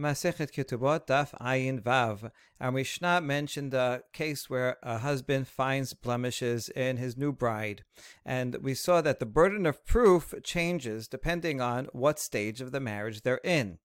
Masechet Ketubot Daf Ayin Vav. Our Mishnah mentioned a case where a husband finds blemishes in his new bride, and we saw that the burden of proof changes depending on what stage of the marriage they're in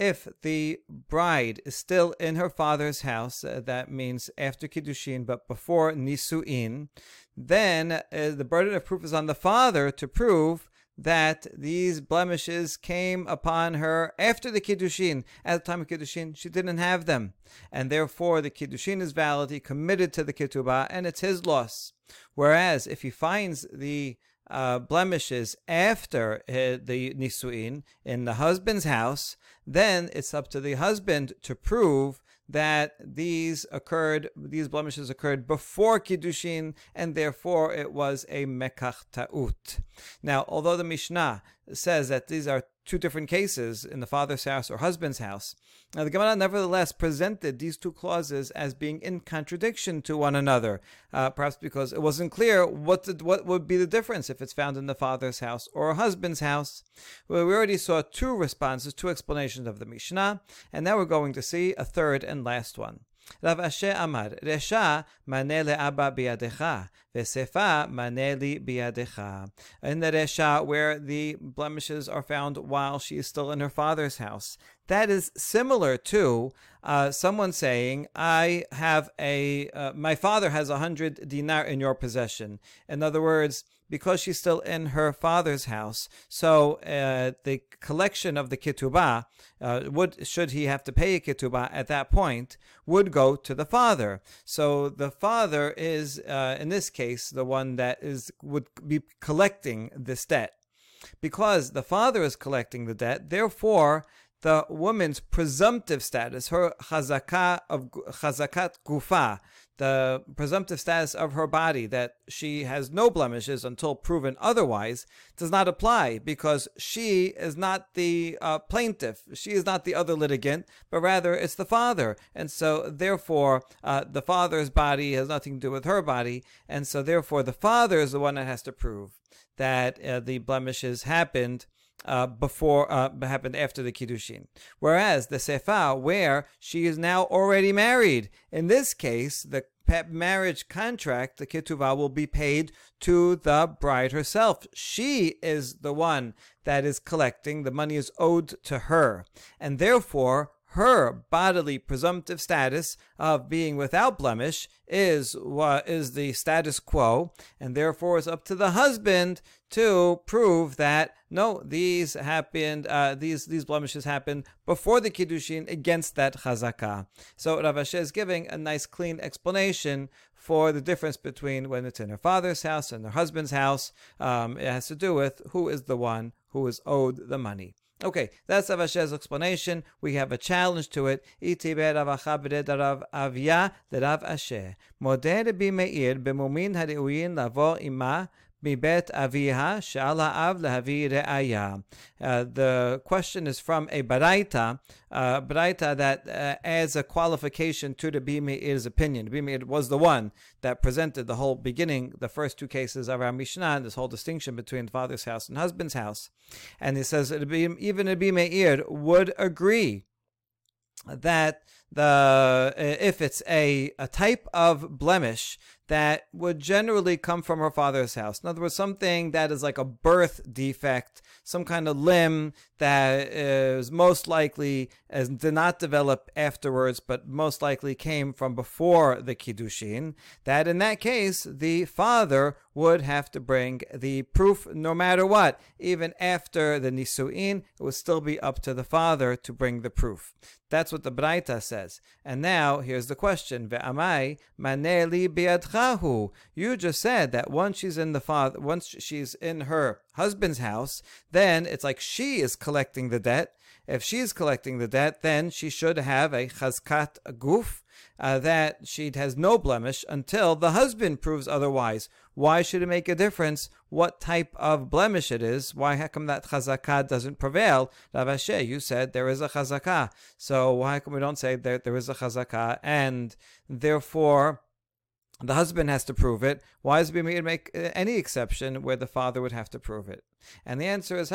if the bride is still in her father's house, uh, that means after Kiddushin but before Nisuin, then uh, the burden of proof is on the father to prove that these blemishes came upon her after the Kiddushin. At the time of Kiddushin, she didn't have them. And therefore, the Kiddushin is valid. He committed to the Ketubah, and it's his loss. Whereas, if he finds the uh, blemishes after uh, the Nisuin in the husband's house, then it's up to the husband to prove that these occurred, these blemishes occurred before Kiddushin, and therefore it was a Mekach Ta'ut. Now, although the Mishnah says that these are two different cases in the father's house or husband's house. Now, the Gemara nevertheless presented these two clauses as being in contradiction to one another, uh, perhaps because it wasn't clear what what would be the difference if it's found in the father's house or a husband's house. Well, we already saw two responses, two explanations of the Mishnah, and now we're going to see a third and last one. Rav Ashi Amar, Resha mane le'aba biyadecha, vesefa mane li biyadecha. In the Resha, where the blemishes are found while she is still in her father's house, that is similar to uh, someone saying, "I have a uh, my father has a hundred dinar in your possession." In other words, because she's still in her father's house, so uh, the collection of the ketubah uh, would should he have to pay a ketubah at that point would go to the father. So the father is uh, in this case the one that is would be collecting this debt because the father is collecting the debt. Therefore, the woman's presumptive status, her chazakah of chazakat gufa, the presumptive status of her body that she has no blemishes until proven otherwise, does not apply because she is not the uh, plaintiff. She is not the other litigant, but rather it's the father. And so, therefore, uh, the father's body has nothing to do with her body. And so, therefore, the father is the one that has to prove that uh, the blemishes happened uh, before uh, happened after the kiddushin. Whereas the sefa, where she is now already married, in this case, the marriage contract, the ketuvah, will be paid to the bride herself. She is the one that is collecting. The money is owed to her, and therefore her bodily presumptive status of being without blemish is what is the status quo, and therefore it's up to the husband to prove that no, these happened, uh, these these blemishes happened before the kiddushin against that chazakah. So Rav Ashi is giving a nice, clean explanation for the difference between when it's in her father's house and her husband's house. Um, it has to do with who is the one who is owed the money. Okay, that's Rav Ashi's explanation. We have a challenge to it. Iti Rav Avya Rav Ashi. Modeh Rabbi Meir b'mumin ha'reuyin lavo ima Mibet aviha lehavi re'aya. The question is from a baraita, uh, baraita that uh, adds a qualification to the Rabbi Meir's opinion. Rabbi Meir was the one that presented the whole beginning, the first two cases of our Mishnah, this whole distinction between father's house and husband's house. And he says even Rabbi Meir would agree that the if it's a, a type of blemish that would generally come from her father's house. In other words, something that is like a birth defect, some kind of limb that is most likely as did not develop afterwards, but most likely came from before the kiddushin. That in that case, the father would have to bring the proof no matter what. Even after the nisuin, it would still be up to the father to bring the proof. That's what the Braita says. And now here's the question: Ve'amai maneli biadcha you just said that once she's in the father, once she's in her husband's house, then it's like she is collecting the debt. If she's collecting the debt, then she should have a chazkat guf, uh, that she has no blemish until the husband proves otherwise. Why should it make a difference what type of blemish it is? Why how come that chazakah doesn't prevail? Rav you said there is a chazakah. So why come we don't say that there is a chazakah and therefore the husband has to prove it. Why is it made make uh, any exception where the father would have to prove it? And the answer is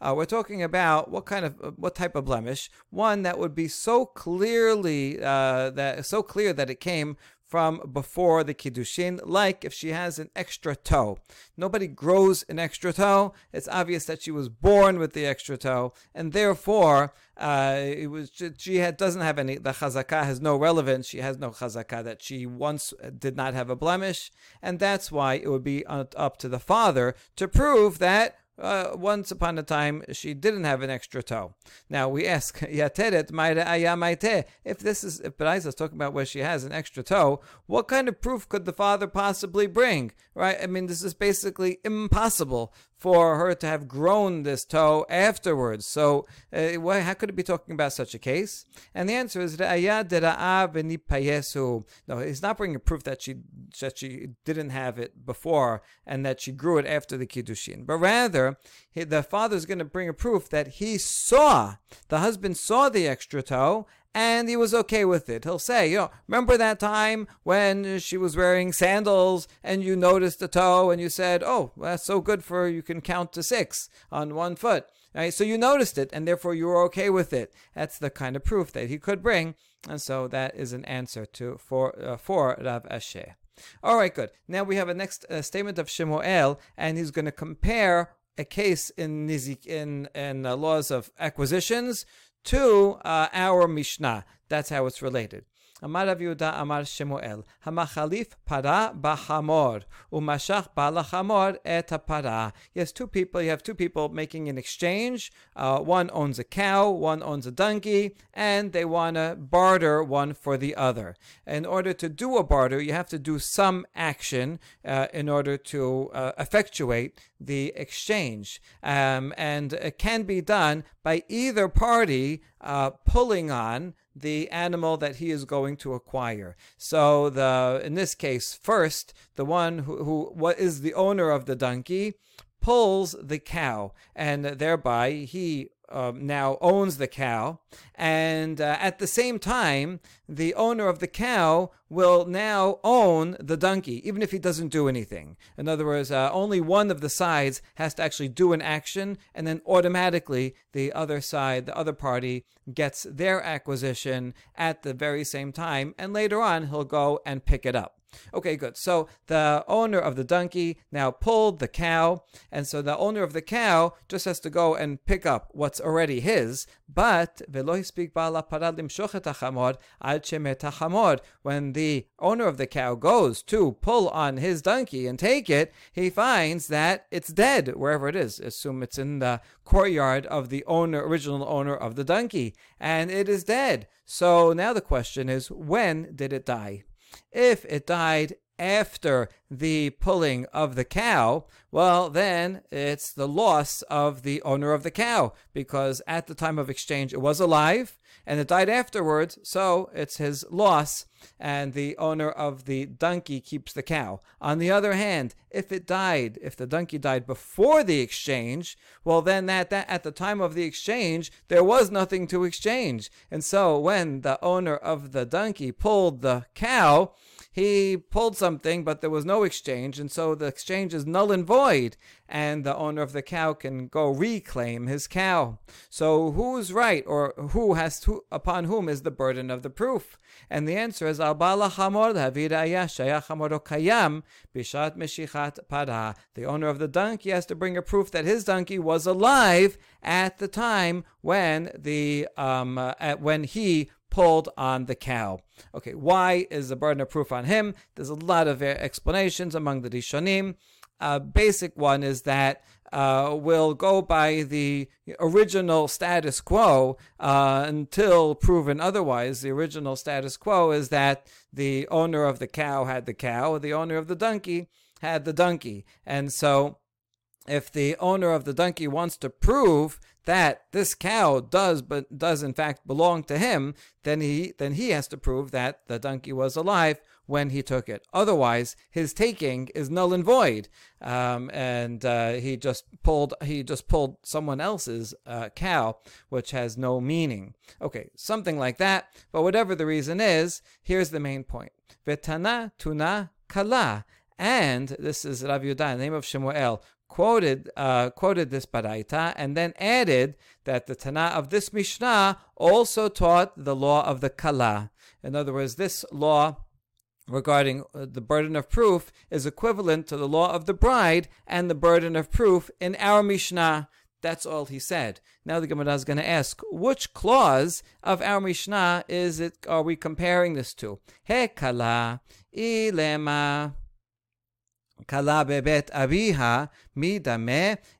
uh, We're talking about what kind of uh, what type of blemish? One that would be so clearly uh, that so clear that it came from before the kiddushin, like if she has an extra toe. Nobody grows an extra toe. It's obvious that she was born with the extra toe, and therefore uh, it was she had, doesn't have any. The chazakah has no relevance. She has no chazakah that she once did not have a blemish, and that's why it would be up to the father to prove that uh, once upon a time, she didn't have an extra toe. Now we ask. If this is, if Beraisa is talking about where she has an extra toe, what kind of proof could the father possibly bring? Right? I mean, this is basically impossible for her to have grown this toe afterwards. So, uh, how could it be talking about such a case? And the answer is No, he's not bringing proof that she that she didn't have it before and that she grew it after the kiddushin, but rather he, the father is going to bring a proof that he saw the husband saw the extra toe and he was okay with it. He'll say, you know, remember that time when she was wearing sandals and you noticed the toe and you said, oh, that's so good for you can count to six on one foot. Right? So you noticed it and therefore you were okay with it. That's the kind of proof that he could bring. And so that is an answer to for uh, for Rav Ashi. All right, good. Now we have a next uh, statement of Shemuel, and he's going to compare a case in Nizik, in, in uh, laws of acquisitions to uh, our Mishnah. That's how it's related. אמר רב יהודה אמר שמואל, המחליף פרה בחמור, ומשך בעל החמור את הפרה. Yes, two people, you have two people making an exchange. Uh, one owns a cow, one owns a donkey, and they want to barter one for the other. In order to do a barter, you have to do some action uh, in order to uh, effectuate the exchange. Um, and it can be done by either party uh, pulling on the animal that he is going to acquire. So the in this case, first the one who, who what is the owner of the donkey pulls the cow, and thereby he um, now owns the cow, and uh, at the same time, the owner of the cow will now own the donkey, even if he doesn't do anything. In other words, uh, only one of the sides has to actually do an action, and then automatically the other side, the other party, gets their acquisition at the very same time, and later on he'll go and pick it up. Okay, good. So the owner of the donkey now pulled the cow, and so the owner of the cow just has to go and pick up what's already his. But when the owner of the cow goes to pull on his donkey and take it, he finds that it's dead wherever it is. Assume it's in the courtyard of the owner, original owner of the donkey, and it is dead. So now the question is, when did it die? If it died after the pulling of the cow, well, then it's the loss of the owner of the cow because at the time of exchange it was alive and it died afterwards, so it's his loss, and the owner of the donkey keeps the cow. On the other hand, if it died, if the donkey died before the exchange, well, then that, that at the time of the exchange, there was nothing to exchange. And so when the owner of the donkey pulled the cow, he pulled something, but there was no exchange, and so the exchange is null and void, and the owner of the cow can go reclaim his cow. So who's right, or who has to, upon whom is the burden of the proof? And the answer is al kayam bishat meshichat para. The owner of the donkey has to bring a proof that his donkey was alive at the time when the um, uh, at, when he pulled on the cow. Okay, why is the burden of proof on him? There's a lot of explanations among the Rishonim. A basic one is that uh, will go by the original status quo uh, until proven otherwise. The original status quo is that the owner of the cow had the cow, the owner of the donkey had the donkey. And so, if the owner of the donkey wants to prove that this cow does but does in fact belong to him, then he then he has to prove that the donkey was alive when he took it. Otherwise, his taking is null and void, um, and uh, he just pulled he just pulled someone else's uh, cow, which has no meaning. Okay, something like that. But whatever the reason is, here's the main point: Vetana tuna kala. And this is Rav Yudah, name of Shemuel, quoted uh, quoted this baraita and then added that the Tana of this Mishnah also taught the law of the kala. In other words, this law regarding uh, the burden of proof is equivalent to the law of the bride and the burden of proof in our Mishnah. That's all he said. Now the Gemara is going to ask, which clause of our Mishnah is it? Are we comparing this to? He kala ilema kala abiha.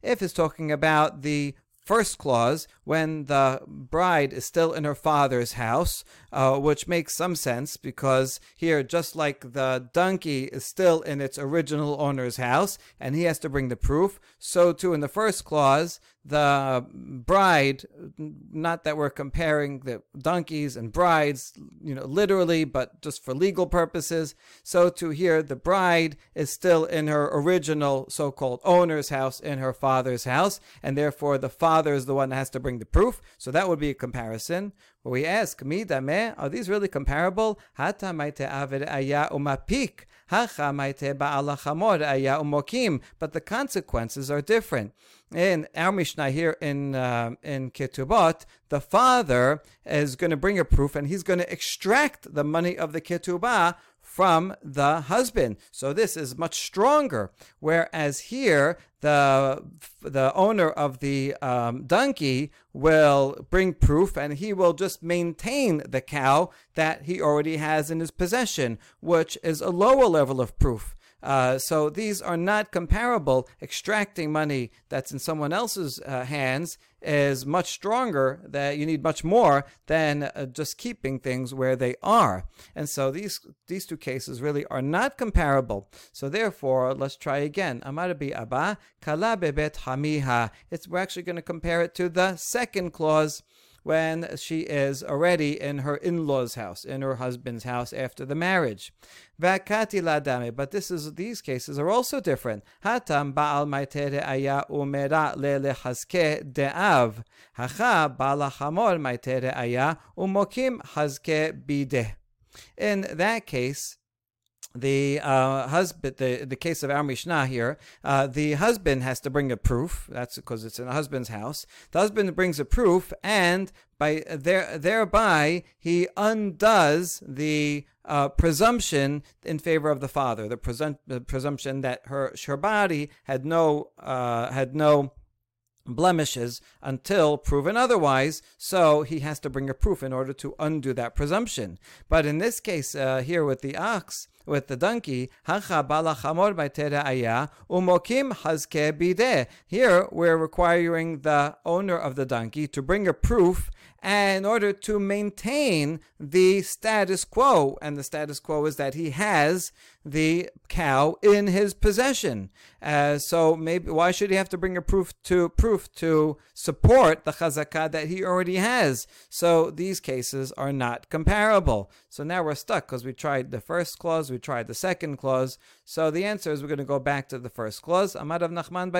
If it's talking about the first clause, when the bride is still in her father's house, uh, which makes some sense because here, just like the donkey is still in its original owner's house and he has to bring the proof, so too in the first clause, the bride, not that we're comparing the donkeys and brides, you know, literally, but just for legal purposes. So to here, the bride is still in her original so-called owner's house, in her father's house, and therefore the father is the one that has to bring the proof. So that would be a comparison. Where we ask, Mi dame, are these really comparable? Hata maite aver aya umapik. But the consequences are different. In our Mishnah here in uh, in Ketubot, the father is going to bring a proof and he's going to extract the money of the Ketubah from the husband. So this is much stronger. Whereas here, the the owner of the um, donkey will bring proof, and he will just maintain the cow that he already has in his possession, which is a lower level of proof. Uh, so these are not comparable. Extracting money that's in someone else's uh, hands is much stronger. That you need much more than uh, just keeping things where they are. And so these these two cases really are not comparable. So therefore, let's try again. Amarabi Abba kala bebet hamiha. It's we're actually going to compare it to the second clause when she is already in her in-laws' house, in her husband's house after the marriage. Vakati ladame, but this is these cases are also different. Hatam baal maitere aya umera lele haske de'av. Hacha bala hamor maitere aya umokim haske bide. In that case, the uh, husband, the, the case of our here, uh, the husband has to bring a proof. That's because it's in the husband's house. The husband brings a proof, and by there, thereby he undoes the uh, presumption in favor of the father. The, presum- the presumption that her her body had no uh, had no blemishes until proven otherwise. So he has to bring a proof in order to undo that presumption. But in this case, uh, here with the ox, with the donkey. Here we're requiring the owner of the donkey to bring a proof in order to maintain the status quo. And the status quo is that he has the cow in his possession. Uh, so maybe why should he have to bring a proof to proof to support the chazakah that he already has? So these cases are not comparable. So now we're stuck because we tried the first clause, we tried the second clause. So the answer is we're going to go back to the first clause. Amar Rav Nachman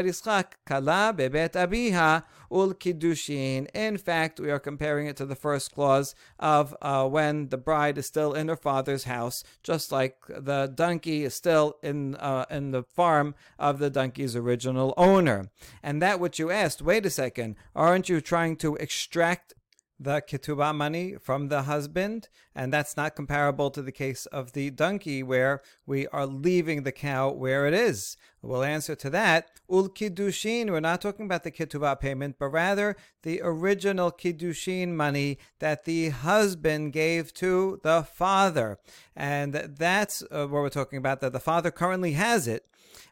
kala bebet abiha ul kiddushin. In fact, we are comparing it to the first clause of uh, when the bride is still in her father's house, just like the donkey is still in uh, in the farm of the donkey's original owner. And that which you asked, wait a second, aren't you trying to extract the ketubah money from the husband, and that's not comparable to the case of the donkey where we are leaving the cow where it is. We'll answer to that. Ul kiddushin, we're not talking about the ketubah payment, but rather the original kiddushin money that the husband gave to the father. And that's uh, what we're talking about, that the father currently has it,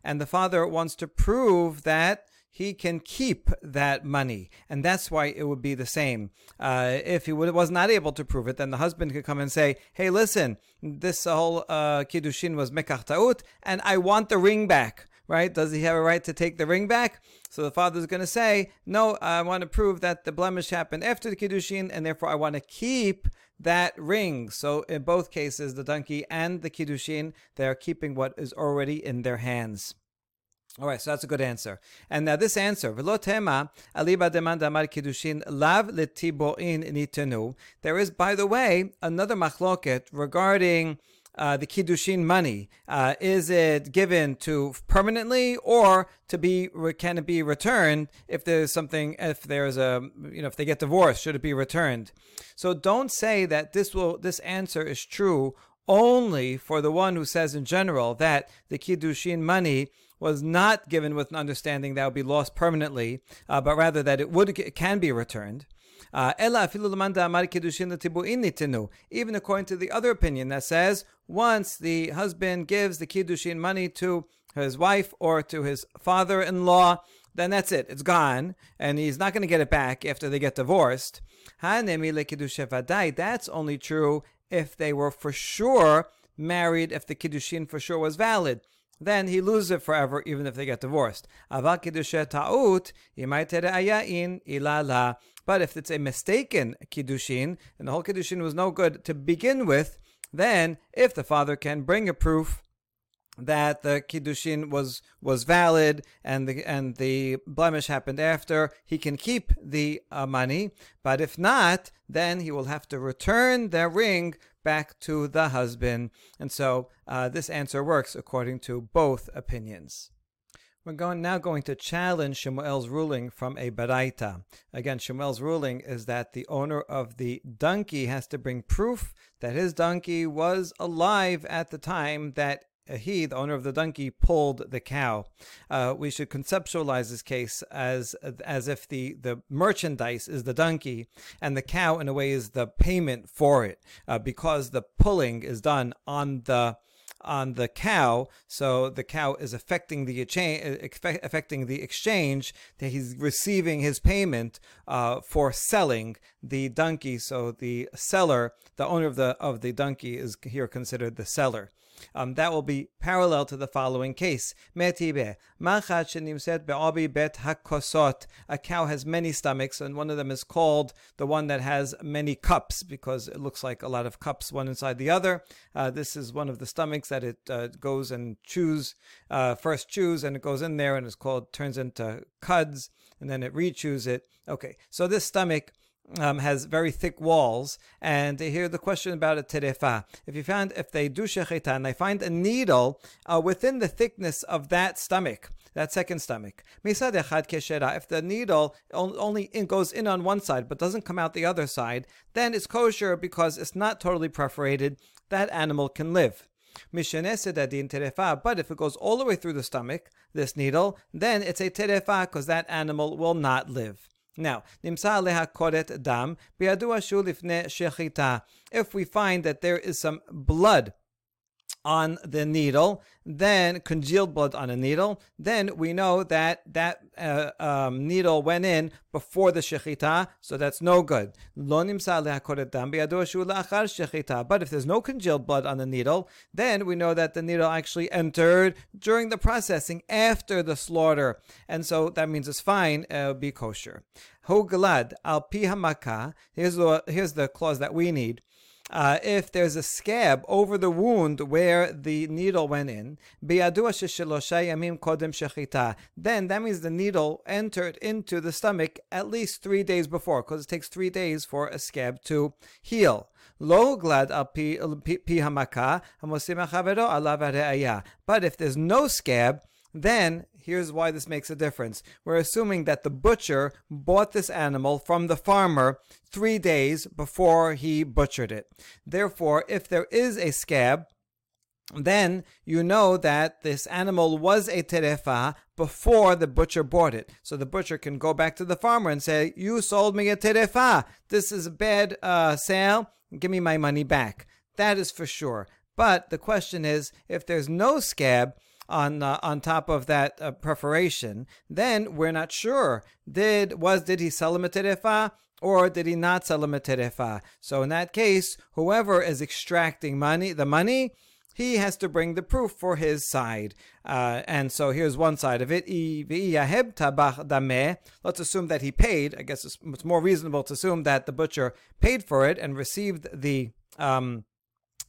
and the father wants to prove that he can keep that money. And that's why it would be the same. Uh, if he was not able to prove it, then the husband could come and say, hey, listen, this whole uh, kiddushin was mekach ta'ut, and I want the ring back right? Does he have a right to take the ring back? So the father's going to say, no, I want to prove that the blemish happened after the kiddushin, and therefore I want to keep that ring. So in both cases, the donkey and the kiddushin, they are keeping what is already in their hands. All right, so that's a good answer. And now this answer, tema aliba demanda mar kiddushin lav letiboin nitenu. There is, by the way, another machloket regarding uh, the kiddushin money. Uh, is it given to permanently or to be can it be returned if there's something if there's a you know if they get divorced should it be returned? So don't say that this will this answer is true only for the one who says in general that the kiddushin money was not given with an understanding that would be lost permanently, uh, but rather that it would can be returned. Uh, even according to the other opinion that says once the husband gives the kiddushin money to his wife or to his father-in-law, then that's it. It's gone, and he's not going to get it back after they get divorced. That's only true if they were for sure married, if the kiddushin for sure was valid then he loses it forever, even if they get divorced. But if it's a mistaken kiddushin, and the whole kiddushin was no good to begin with, then if the father can bring a proof that the kiddushin was was valid and the and the blemish happened after, he can keep the uh, money. But if not, then he will have to return the ring back to the husband. And so uh, this answer works according to both opinions. We're going now going to challenge Shemuel's ruling from a baraita. Again, Shemuel's ruling is that the owner of the donkey has to bring proof that his donkey was alive at the time that he, the owner of the donkey, pulled the cow. Uh, we should conceptualize this case as as if the the merchandise is the donkey, and the cow, in a way, is the payment for it, uh, because the pulling is done on the on the cow, so the cow is affecting the affecting the exchange. That he's receiving his payment uh, for selling the donkey. So the seller, the owner of the of the donkey, is here considered the seller. Um, that will be parallel to the following case. Metibe. bet hakosot. A cow has many stomachs, and one of them is called the one that has many cups because it looks like a lot of cups one inside the other. Uh, this is one of the stomachs that it uh, goes and chews, uh, first chews, and it goes in there and it's called, turns into cuds, and then it re-chews it. Okay, so this stomach um, has very thick walls. And here the question about a terefa. If you find, if they do shechita and they find a needle uh, within the thickness of that stomach, that second stomach. Misad echad keshera. If the needle only goes in on one side but doesn't come out the other side, then it's kosher because it's not totally perforated. That animal can live. But if it goes all the way through the stomach, this needle, then it's a terefa because that animal will not live. Now, nimsa aleha koret dam biadua shu lifne shechita. If we find that there is some blood on the needle, then congealed blood on a needle, then we know that that uh, um, needle went in before the shechita, so that's no good. But if there's no congealed blood on the needle, then we know that the needle actually entered during the processing after the slaughter, and so that means it's fine, uh, it'll be kosher. Here's the here's the clause that we need uh, if there's a scab over the wound where the needle went in, then that means the needle entered into the stomach at least three days before, because it takes three days for a scab to heal. But if there's no scab, then here's why this makes a difference. We're assuming that the butcher bought this animal from the farmer three days before he butchered it. Therefore, if there is a scab, then you know that this animal was a terefa before the butcher bought it. So the butcher can go back to the farmer and say, You sold me a terefa. This is a bad uh, sale. Give me my money back. That is for sure. But the question is if there's no scab, on uh, on top of that uh, perforation, then we're not sure. Did was did he sell him a terefa or did he not sell him a terefa? So in that case, whoever is extracting money, the money, he has to bring the proof for his side. Uh, and so here's one side of it. Let's assume that he paid. I guess it's, it's more reasonable to assume that the butcher paid for it and received the. Um,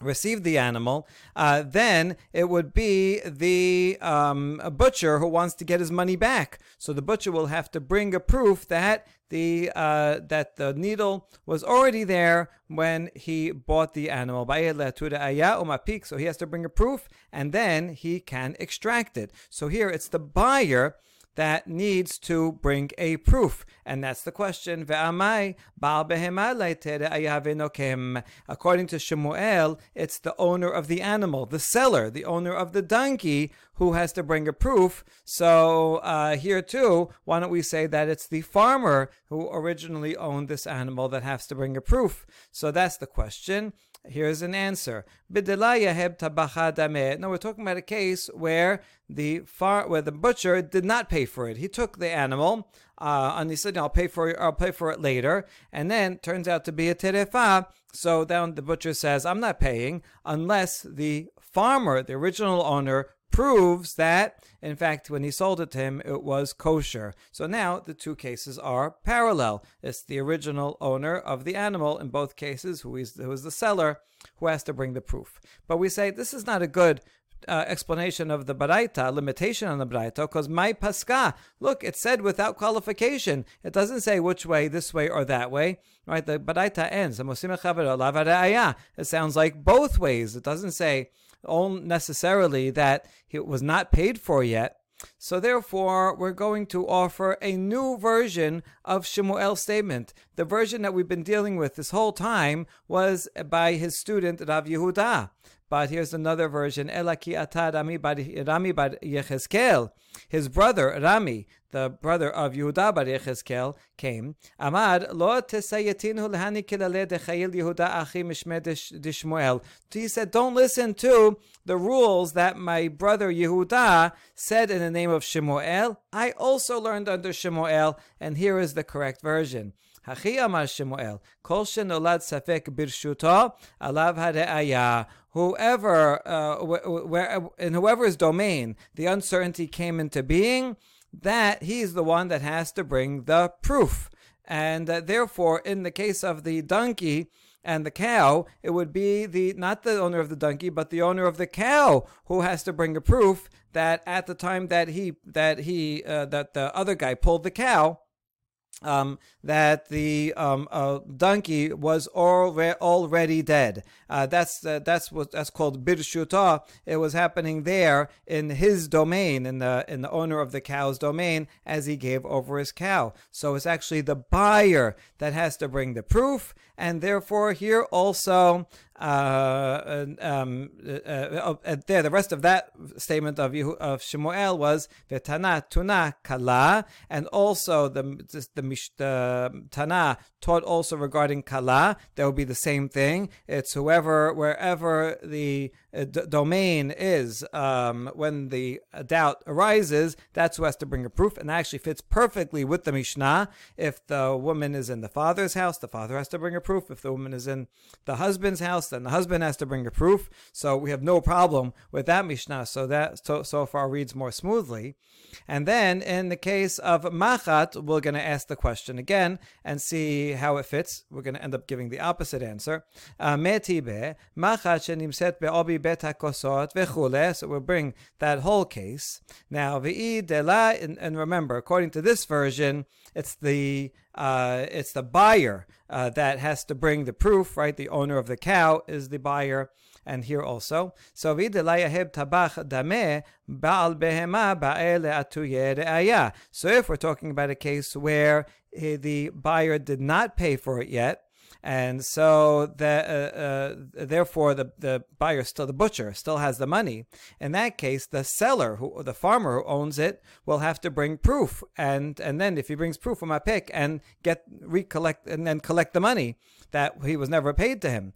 received the animal, uh, then it would be the um, butcher who wants to get his money back. So the butcher will have to bring a proof that the uh, that the needle was already there when he bought the animal. So he has to bring a proof, and then he can extract it. So here it's the buyer that needs to bring a proof. And that's the question. According to Shemuel, it's the owner of the animal, the seller, the owner of the donkey, who has to bring a proof. So uh, here too, why don't we say that it's the farmer who originally owned this animal that has to bring a proof? So that's the question. Here's an answer. No, we're talking about a case where the far where the butcher did not pay for it. He took the animal, uh, and he said, "I'll pay for it. I'll pay for it later." And then turns out to be a terefa. So then the butcher says, "I'm not paying unless the farmer, the original owner, proves that, in fact, when he sold it to him, it was kosher. So now the two cases are parallel. It's the original owner of the animal in both cases, who is, who is the seller, who has to bring the proof. But we say this is not a good uh, explanation of the baraita, limitation on the baraita, because my paska, look, it said without qualification. It doesn't say which way, this way or that way. Right? The baraita ends. It sounds like both ways. It doesn't say necessarily that it was not paid for yet. So therefore, we're going to offer a new version of Shemuel's statement. The version that we've been dealing with this whole time was by his student Rav Yehuda. But here's another version. Elaki atad Rami bar Yechezkel. His brother Rami, the brother of Yehuda bar Yechezkel, came. Amad lo tesayetinu lehani kilale Yehuda achi mishme dishmuel. He said, don't listen to the rules that my brother Yehuda said in the name of Shemuel. I also learned under Shemuel, and here is the correct version. Hachi amar Shemuel, whoever, uh, where, in whoever's domain the uncertainty came into being, that he's the one that has to bring the proof. And uh, therefore, in the case of the donkey and the cow, it would be the not the owner of the donkey, but the owner of the cow who has to bring a proof that at the time that he that he uh, that the other guy pulled the cow, um, that the um, uh, donkey was alre- already dead. Uh, that's uh, that's what that's called birshuta. It was happening there in his domain, in the in the owner of the cow's domain, as he gave over his cow. So it's actually the buyer that has to bring the proof, and therefore here also uh, um, uh, uh, there, the rest of that statement of of Shemuel was v'tana tuna kala, and also the the, the Tana taught also regarding kala. That would be the same thing. It's whoever, wherever the d- domain is, um, when the doubt arises, that's who has to bring a proof, and that actually fits perfectly with the Mishnah. If the woman is in the father's house, the father has to bring a proof. If the woman is in the husband's house, then the husband has to bring a proof. So we have no problem with that Mishnah. So that so, so far reads more smoothly. And then in the case of Machat, we're going to ask the question again and see how it fits. We're going to end up giving the opposite answer. Uh, Bet hakosot vechule. So we'll bring that whole case. Now, v'i dela, and remember, according to this version, it's the uh, it's the buyer uh, that has to bring the proof, right? The owner of the cow is the buyer and here also. So So if we're talking about a case where eh, the buyer did not pay for it yet, and so the, uh, uh, therefore the, the buyer still the butcher still has the money. In that case, the seller who the farmer who owns it will have to bring proof, and and then if he brings proof from a pick and get recollect and then collect the money that he was never paid to him.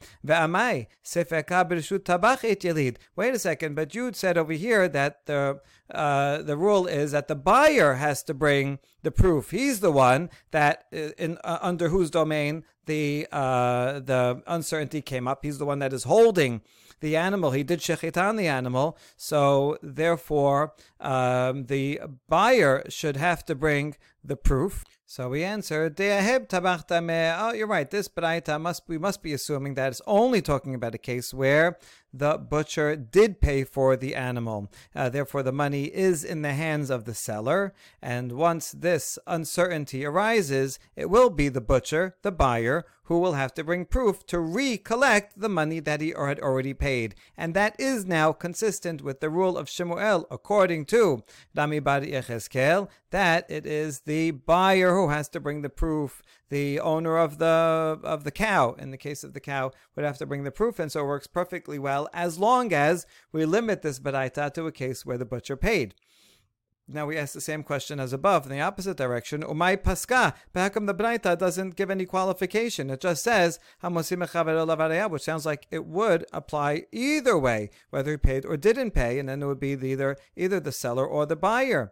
Wait a second, but Jude said over here that the uh, the rule is that the buyer has to bring the proof. He's the one that uh, in uh, under whose domain the uh, the uncertainty came up. He's the one that is holding the animal. He did shechita on the animal, so therefore um, the buyer should have to bring the proof. So we answer, Oh, you're right. This baraita must we must be assuming that it's only talking about a case where the butcher did pay for the animal. Uh, therefore, the money is in the hands of the seller. And once this uncertainty arises, it will be the butcher, the buyer, who will have to bring proof to recollect the money that he had already paid. And that is now consistent with the rule of Shemuel, according to Rami Bar Yechezkel, that it is the buyer who has to bring the proof. The owner of the of the cow, in the case of the cow, would have to bring the proof, and so it works perfectly well as long as we limit this baraita to a case where the butcher paid. Now we ask the same question as above in the opposite direction. Umay paska. But how come the Braita doesn't give any qualification? It just says hamosim which sounds like it would apply either way, whether he paid or didn't pay, and then it would be either either the seller or the buyer.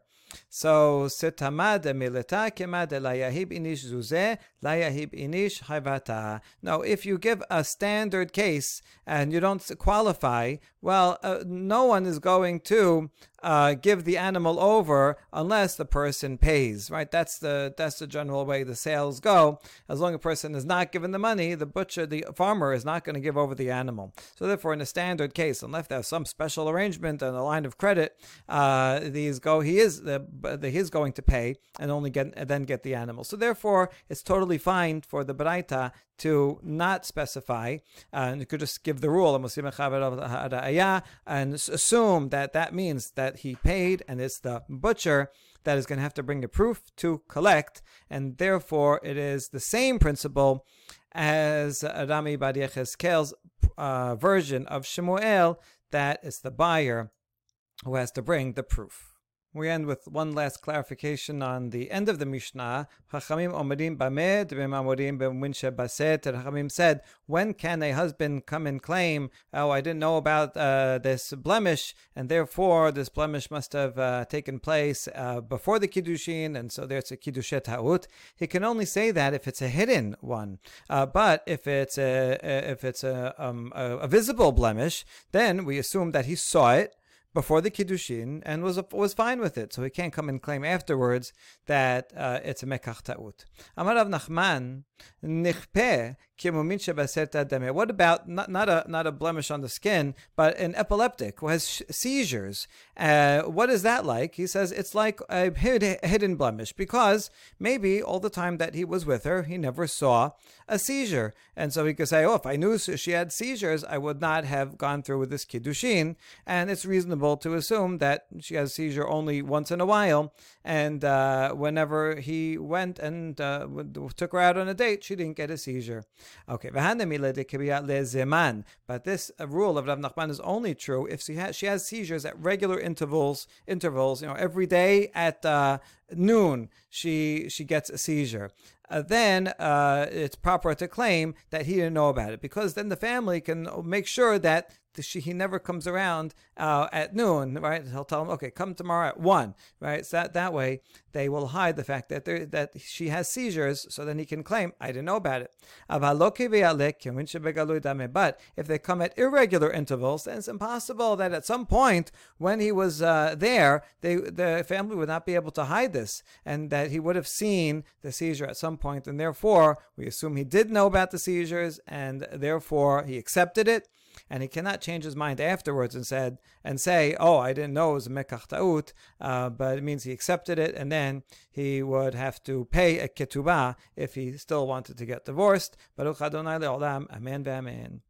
So sitamad milita kemad layahib inish zuze layahib inish hayvata. Now, if you give a standard case and you don't qualify, well, uh, no one is going to uh, give the animal over unless the person pays. Right? That's the that's the general way the sales go. As long as a person is not given the money, the butcher, the farmer, is not going to give over the animal. So therefore, in a standard case, unless there's some special arrangement and a line of credit, uh, these go. He is the, the he is going to pay and only get and then get the animal. So therefore, it's totally fine for the baraita to not specify, uh, and you could just give the rule and assume that that means that he paid and it's the butcher that is going to have to bring the proof to collect, and therefore it is the same principle as Rami Bar Yechezkel's uh, version of Shemuel that it's the buyer who has to bring the proof. We end with one last clarification on the end of the Mishnah. Chachamim omedim bamed b'mamodim b'minshe baset. Chachamim said, when can a husband come and claim, oh, I didn't know about uh, this blemish, and therefore this blemish must have uh, taken place uh, before the kiddushin, and so there's a kiddushet ha'ut. He can only say that if it's a hidden one. Uh, but if it's a, if it's a, um, a visible blemish, then we assume that he saw it before the kiddushin and was was fine with it, so he can't come and claim afterwards that uh, it's a mekach ta'ut. Amar Rav Nachman nichpeh what about not, not a not a blemish on the skin, but an epileptic who has seizures? Uh, what is that like? He says it's like a hidden blemish because maybe all the time that he was with her, he never saw a seizure, and so he could say, "Oh, if I knew she had seizures, I would not have gone through with this kiddushin." And it's reasonable to assume that she has seizure only once in a while, and uh, whenever he went and uh, took her out on a date, she didn't get a seizure. Okay, but this uh, rule of Rav Nachman is only true if she has, she has seizures at regular intervals. Intervals, you know, every day at uh, noon she she gets a seizure. Uh, then uh, it's proper to claim that he didn't know about it because then the family can make sure that she, he never comes around uh, at noon, right? He'll tell him, okay, come tomorrow at one, right? So that, that way they will hide the fact that that she has seizures, so then he can claim, I didn't know about it. But if they come at irregular intervals, then it's impossible that at some point when he was uh, there, they, the family would not be able to hide this, and that he would have seen the seizure at some point, and therefore we assume he did know about the seizures, and therefore he accepted it and he cannot change his mind afterwards and said and say, "Oh, I didn't know it was a mekach ta'ut," uh, but it means he accepted it, and then he would have to pay a ketubah if he still wanted to get divorced. Baruch Adonai le'olam, amen ve'amen.